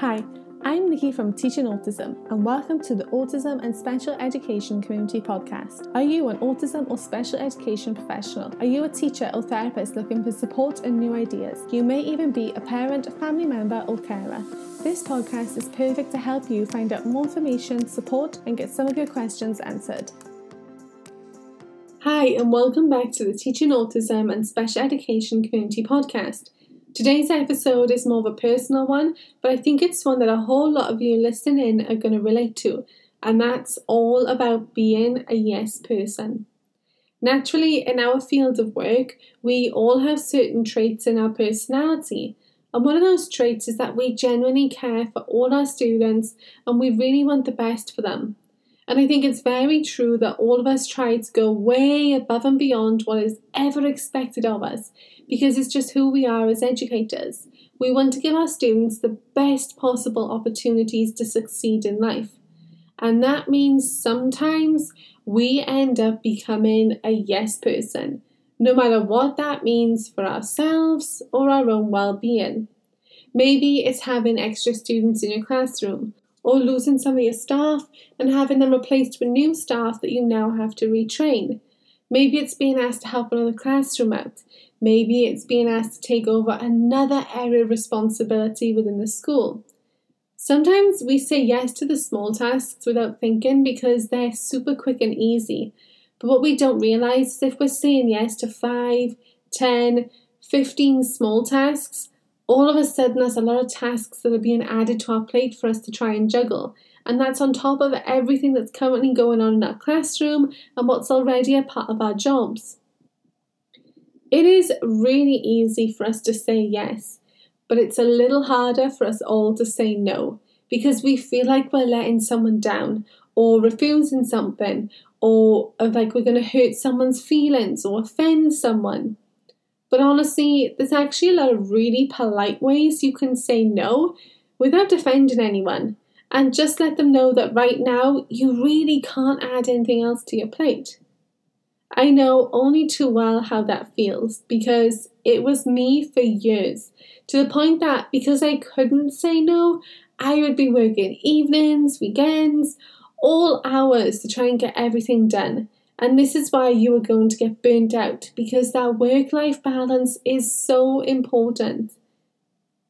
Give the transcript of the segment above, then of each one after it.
Hi, I'm Nikki from Teaching Autism, and welcome to the Autism and Special Education Community Podcast. Are you an autism or special education professional? Are you a teacher or therapist looking for support and new ideas? You may even be a parent, family member, or carer. This podcast is perfect to help you find out more information, support, and get some of your questions answered. Hi, and welcome back to the Teaching Autism and Special Education Community Podcast. Today's episode is more of a personal one, but I think it's one that a whole lot of you listening in are going to relate to, and that's all about being a yes person. Naturally, in our field of work, we all have certain traits in our personality, and one of those traits is that we genuinely care for all our students and we really want the best for them. And I think it's very true that all of us try to go way above and beyond what is ever expected of us because it's just who we are as educators. We want to give our students the best possible opportunities to succeed in life. And that means sometimes we end up becoming a yes person, no matter what that means for ourselves or our own well being. Maybe it's having extra students in your classroom, or losing some of your staff and having them replaced with new staff that you now have to retrain. Maybe it's being asked to help another classroom out. Maybe it's being asked to take over another area of responsibility within the school. Sometimes we say yes to the small tasks without thinking because they're super quick and easy. But what we don't realize is if we're saying yes to 5, 10, 15 small tasks, all of a sudden there's a lot of tasks that are being added to our plate for us to try and juggle. And that's on top of everything that's currently going on in our classroom and what's already a part of our jobs. It is really easy for us to say yes, but it's a little harder for us all to say no because we feel like we're letting someone down or refusing something or like we're going to hurt someone's feelings or offend someone. But honestly, there's actually a lot of really polite ways you can say no without offending anyone and just let them know that right now you really can't add anything else to your plate. I know only too well how that feels because it was me for years to the point that because I couldn't say no, I would be working evenings, weekends, all hours to try and get everything done. And this is why you are going to get burnt out because that work life balance is so important.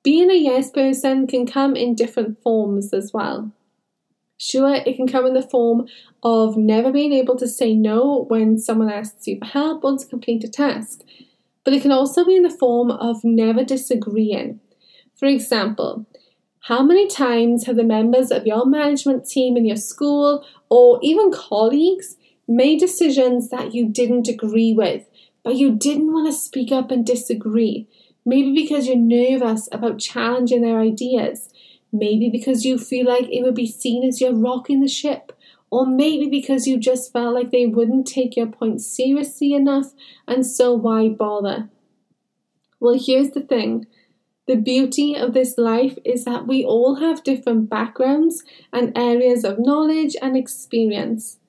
Being a yes person can come in different forms as well. Sure, it can come in the form of never being able to say no when someone asks you for help or to complete a task, but it can also be in the form of never disagreeing. For example, how many times have the members of your management team in your school or even colleagues made decisions that you didn't agree with, but you didn't want to speak up and disagree. Maybe because you're nervous about challenging their ideas. Maybe because you feel like it would be seen as you're rocking the ship. Or maybe because you just felt like they wouldn't take your point seriously enough, and so why bother? Well, here's the thing the beauty of this life is that we all have different backgrounds and areas of knowledge and experience.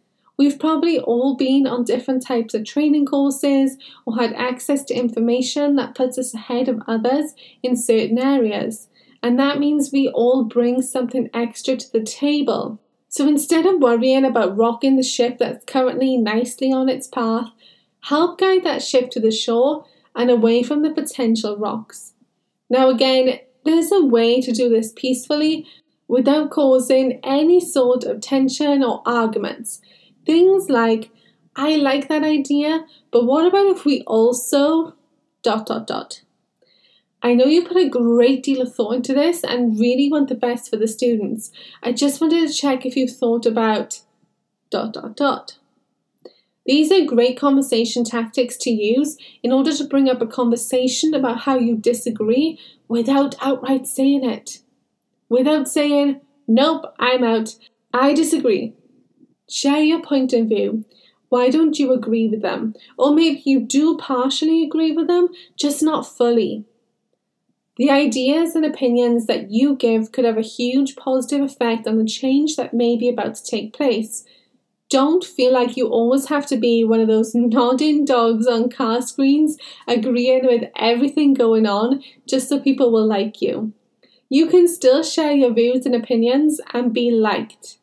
We've probably all been on different types of training courses or had access to information that puts us ahead of others in certain areas. And that means we all bring something extra to the table. So instead of worrying about rocking the ship that's currently nicely on its path, help guide that ship to the shore and away from the potential rocks. Now, again, there's a way to do this peacefully without causing any sort of tension or arguments. Things like, I like that idea, but what about if we also dot dot dot? I know you put a great deal of thought into this and really want the best for the students. I just wanted to check if you've thought about dot dot dot. These are great conversation tactics to use in order to bring up a conversation about how you disagree without outright saying it. Without saying, Nope, I'm out. I disagree. Share your point of view. Why don't you agree with them? Or maybe you do partially agree with them, just not fully. The ideas and opinions that you give could have a huge positive effect on the change that may be about to take place. Don't feel like you always have to be one of those nodding dogs on car screens, agreeing with everything going on just so people will like you. you can still share your views and opinions and be liked.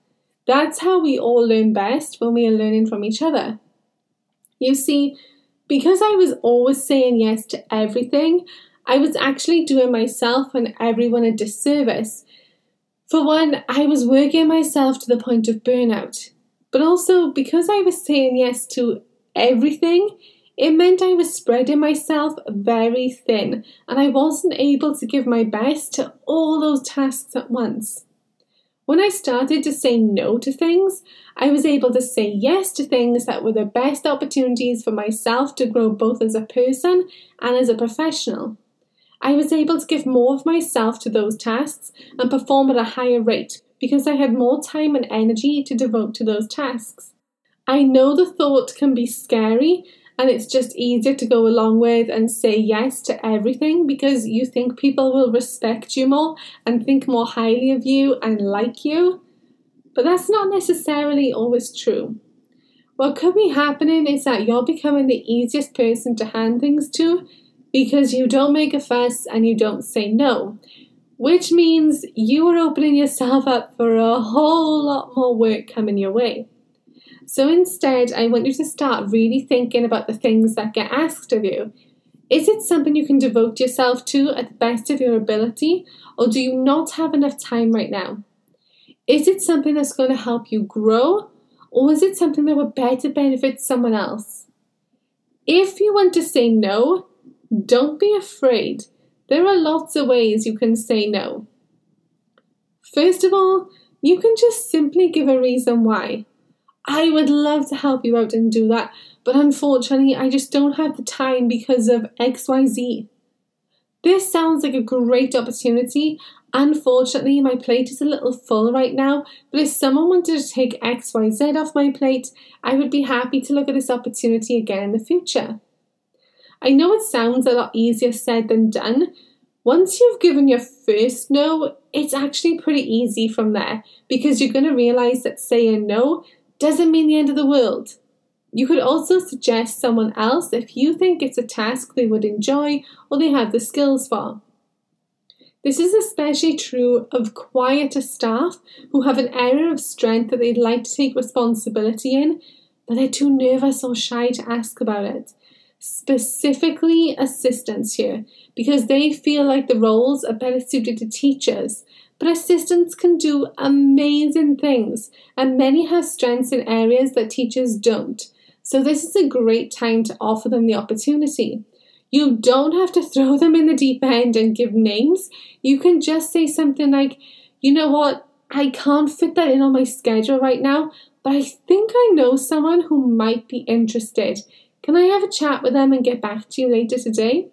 That's how we all learn best when we are learning from each other. You see, because I was always saying yes to everything, I was actually doing myself and everyone a disservice. For one, I was working myself to the point of burnout. But also, because I was saying yes to everything, it meant I was spreading myself very thin and I wasn't able to give my best to all those tasks at once. When I started to say no to things, I was able to say yes to things that were the best opportunities for myself to grow both as a person and as a professional. I was able to give more of myself to those tasks and perform at a higher rate because I had more time and energy to devote to those tasks. I know the thought can be scary and it's just easier to go along with and say yes to everything because you think people will respect you more and think more highly of you and like you. But that's not necessarily always true. What could be happening is that you're becoming the easiest person to hand things to because you don't make a fuss and you don't say no, which means you are opening yourself up for a whole lot more work coming your way. So instead, I want you to start really thinking about the things that get asked of you. Is it something you can devote yourself to at the best of your ability, or do you not have enough time right now? Is it something that's going to help you grow, or is it something that would better benefit someone else? If you want to say no, don't be afraid. There are lots of ways you can say no. First of all, you can just simply give a reason why. I would love to help you out and do that, but unfortunately, I just don't have the time because of XYZ. This sounds like a great opportunity. Unfortunately, my plate is a little full right now, but if someone wanted to take XYZ off my plate, I would be happy to look at this opportunity again in the future. I know it sounds a lot easier said than done. Once you've given your first no, it's actually pretty easy from there because you're going to realize that saying no doesn't mean the end of the world. You could also suggest someone else if you think it's a task they would enjoy or they have the skills for. This is especially true of quieter staff who have an area of strength that they'd like to take responsibility in, but they're too nervous or shy to ask about it. Specifically, assistants here, because they feel like the roles are better suited to teachers but assistants can do amazing things, and many have strengths in areas that teachers don't. So, this is a great time to offer them the opportunity. You don't have to throw them in the deep end and give names. You can just say something like, you know what, I can't fit that in on my schedule right now, but I think I know someone who might be interested. Can I have a chat with them and get back to you later today?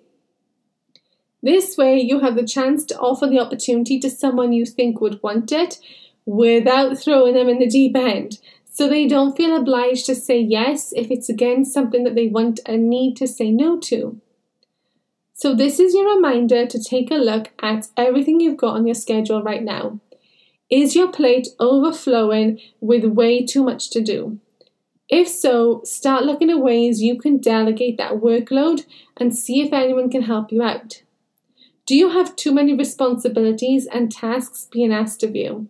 This way, you have the chance to offer the opportunity to someone you think would want it without throwing them in the deep end. So they don't feel obliged to say yes if it's again something that they want and need to say no to. So, this is your reminder to take a look at everything you've got on your schedule right now. Is your plate overflowing with way too much to do? If so, start looking at ways you can delegate that workload and see if anyone can help you out. Do you have too many responsibilities and tasks being asked of you?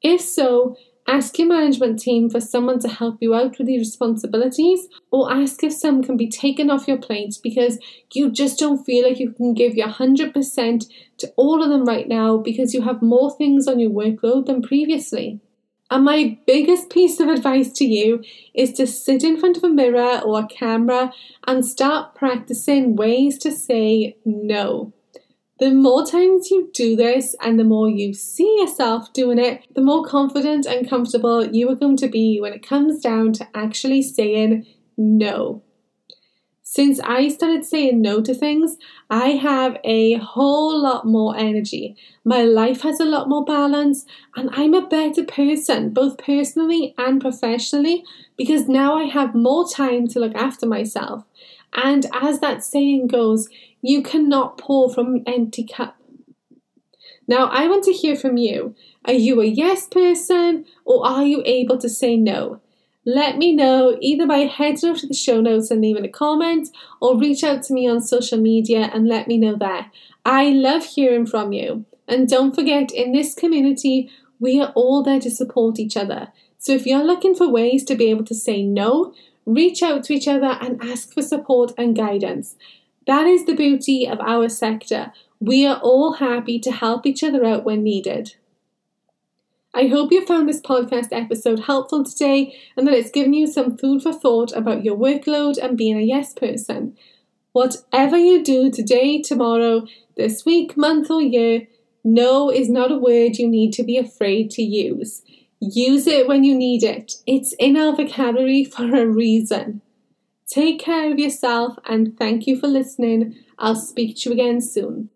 If so, ask your management team for someone to help you out with these responsibilities, or ask if some can be taken off your plate because you just don't feel like you can give your 100% to all of them right now because you have more things on your workload than previously. And my biggest piece of advice to you is to sit in front of a mirror or a camera and start practicing ways to say no. The more times you do this and the more you see yourself doing it, the more confident and comfortable you are going to be when it comes down to actually saying no. Since I started saying no to things, I have a whole lot more energy. My life has a lot more balance, and I'm a better person, both personally and professionally, because now I have more time to look after myself. And as that saying goes, you cannot pour from an empty cup. Now, I want to hear from you. Are you a yes person or are you able to say no? Let me know either by heading over to the show notes and leaving a comment or reach out to me on social media and let me know there. I love hearing from you. And don't forget, in this community, we are all there to support each other. So if you're looking for ways to be able to say no, reach out to each other and ask for support and guidance. That is the beauty of our sector. We are all happy to help each other out when needed. I hope you found this podcast episode helpful today and that it's given you some food for thought about your workload and being a yes person. Whatever you do today, tomorrow, this week, month, or year, no is not a word you need to be afraid to use. Use it when you need it. It's in our vocabulary for a reason. Take care of yourself and thank you for listening. I'll speak to you again soon.